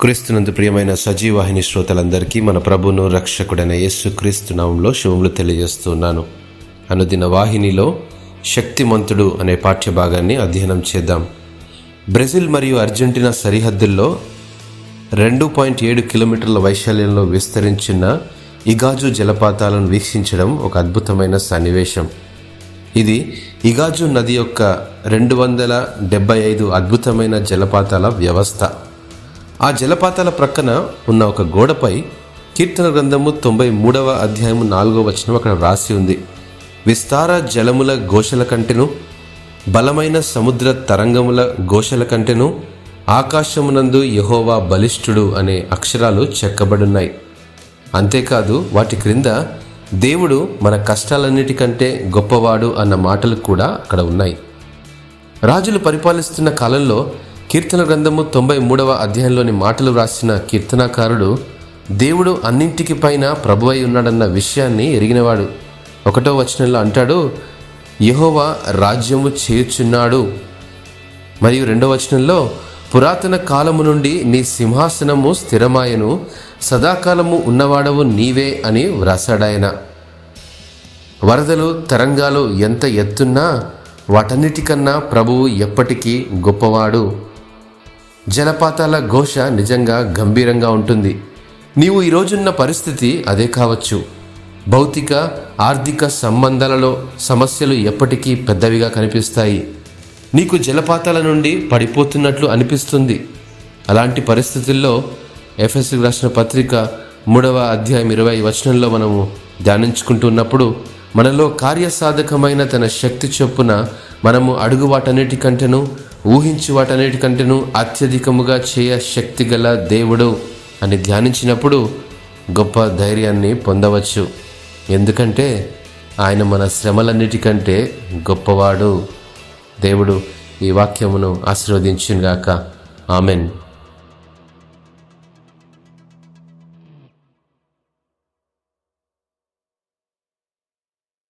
క్రీస్తునందు ప్రియమైన సజీవాహిని శ్రోతలందరికీ మన ప్రభును రక్షకుడైన యేసు క్రీస్తు శివములు తెలియజేస్తున్నాను. అనుదిన వాహినిలో శక్తిమంతుడు అనే పాఠ్య భాగాన్ని అధ్యయనం చేద్దాం. బ్రెజిల్ మరియు అర్జెంటీనా సరిహద్దుల్లో రెండు పాయింట్ ఏడు కిలోమీటర్ల వైశాల్యంలో విస్తరించిన ఇగాజు జలపాతాలను వీక్షించడం ఒక అద్భుతమైన సన్నివేశం. ఇది ఇగాజు నది యొక్క రెండు వందల డెబ్బై ఐదు అద్భుతమైన జలపాతాల వ్యవస్థ. ఆ జలపాతాల ప్రక్కన ఉన్న ఒక గోడపై కీర్తన గ్రంథము తొంభై మూడవ అధ్యాయము నాలుగో వచనం అక్కడ రాసి ఉంది. విస్తార జలముల ఘోషల కంటెను బలమైన సముద్ర తరంగముల ఘోషల కంటెను ఆకాశమునందు యహోవా బలిష్ఠుడు అనే అక్షరాలు చెక్కబడున్నాయి. అంతేకాదు వాటి క్రింద దేవుడు మన కష్టాలన్నిటికంటే గొప్పవాడు అన్న మాటలు కూడా అక్కడ ఉన్నాయి. రాజులు పరిపాలిస్తున్న కాలంలో కీర్తన గ్రంథము తొంభై మూడవ అధ్యాయంలోని మాటలు వ్రాసిన కీర్తనాకారుడు దేవుడు అన్నింటికి పైన ప్రభువై ఉన్నాడన్న విషయాన్ని ఎరిగినవాడు. ఒకటో వచనంలో అంటాడు యహోవా రాజ్యము చేర్చున్నాడు మరియు రెండవ వచనంలో పురాతన కాలము నుండి నీ సింహాసనము స్థిరమాయను సదాకాలము ఉన్నవాడవు నీవే అని వ్రాసాడాయన. వరదలు తరంగాలు ఎంత ఎత్తున్నా వాటన్నిటికన్నా ప్రభువు ఎప్పటికీ గొప్పవాడు. జలపాతాల ఘోష నిజంగా గంభీరంగా ఉంటుంది. నీవు ఈరోజున్న పరిస్థితి అదే కావచ్చు. భౌతిక ఆర్థిక సంబంధాలలో సమస్యలు ఎప్పటికీ పెద్దవిగా కనిపిస్తాయి. నీకు జలపాతాల నుండి పడిపోతున్నట్లు అనిపిస్తుంది. అలాంటి పరిస్థితుల్లో ఎఫ్ఎస్సి రాసిన పత్రిక మూడవ అధ్యాయం ఇరవై వచనంలో మనము ధ్యానించుకుంటున్నప్పుడు మనలో కార్యసాధకమైన తన శక్తి చొప్పున మనము అడుగు వాటన్నిటికంటేనూ ఊహించి వాటన్నిటికంటేనూ అత్యధికముగా చేయ శక్తి గల దేవుడు అని ధ్యానించినప్పుడు గొప్ప ధైర్యాన్ని పొందవచ్చు. ఎందుకంటే ఆయన మన శ్రమలన్నిటికంటే గొప్పవాడు. దేవుడు ఈ వాక్యమును ఆశీర్వదించుగాక ఆమెన్.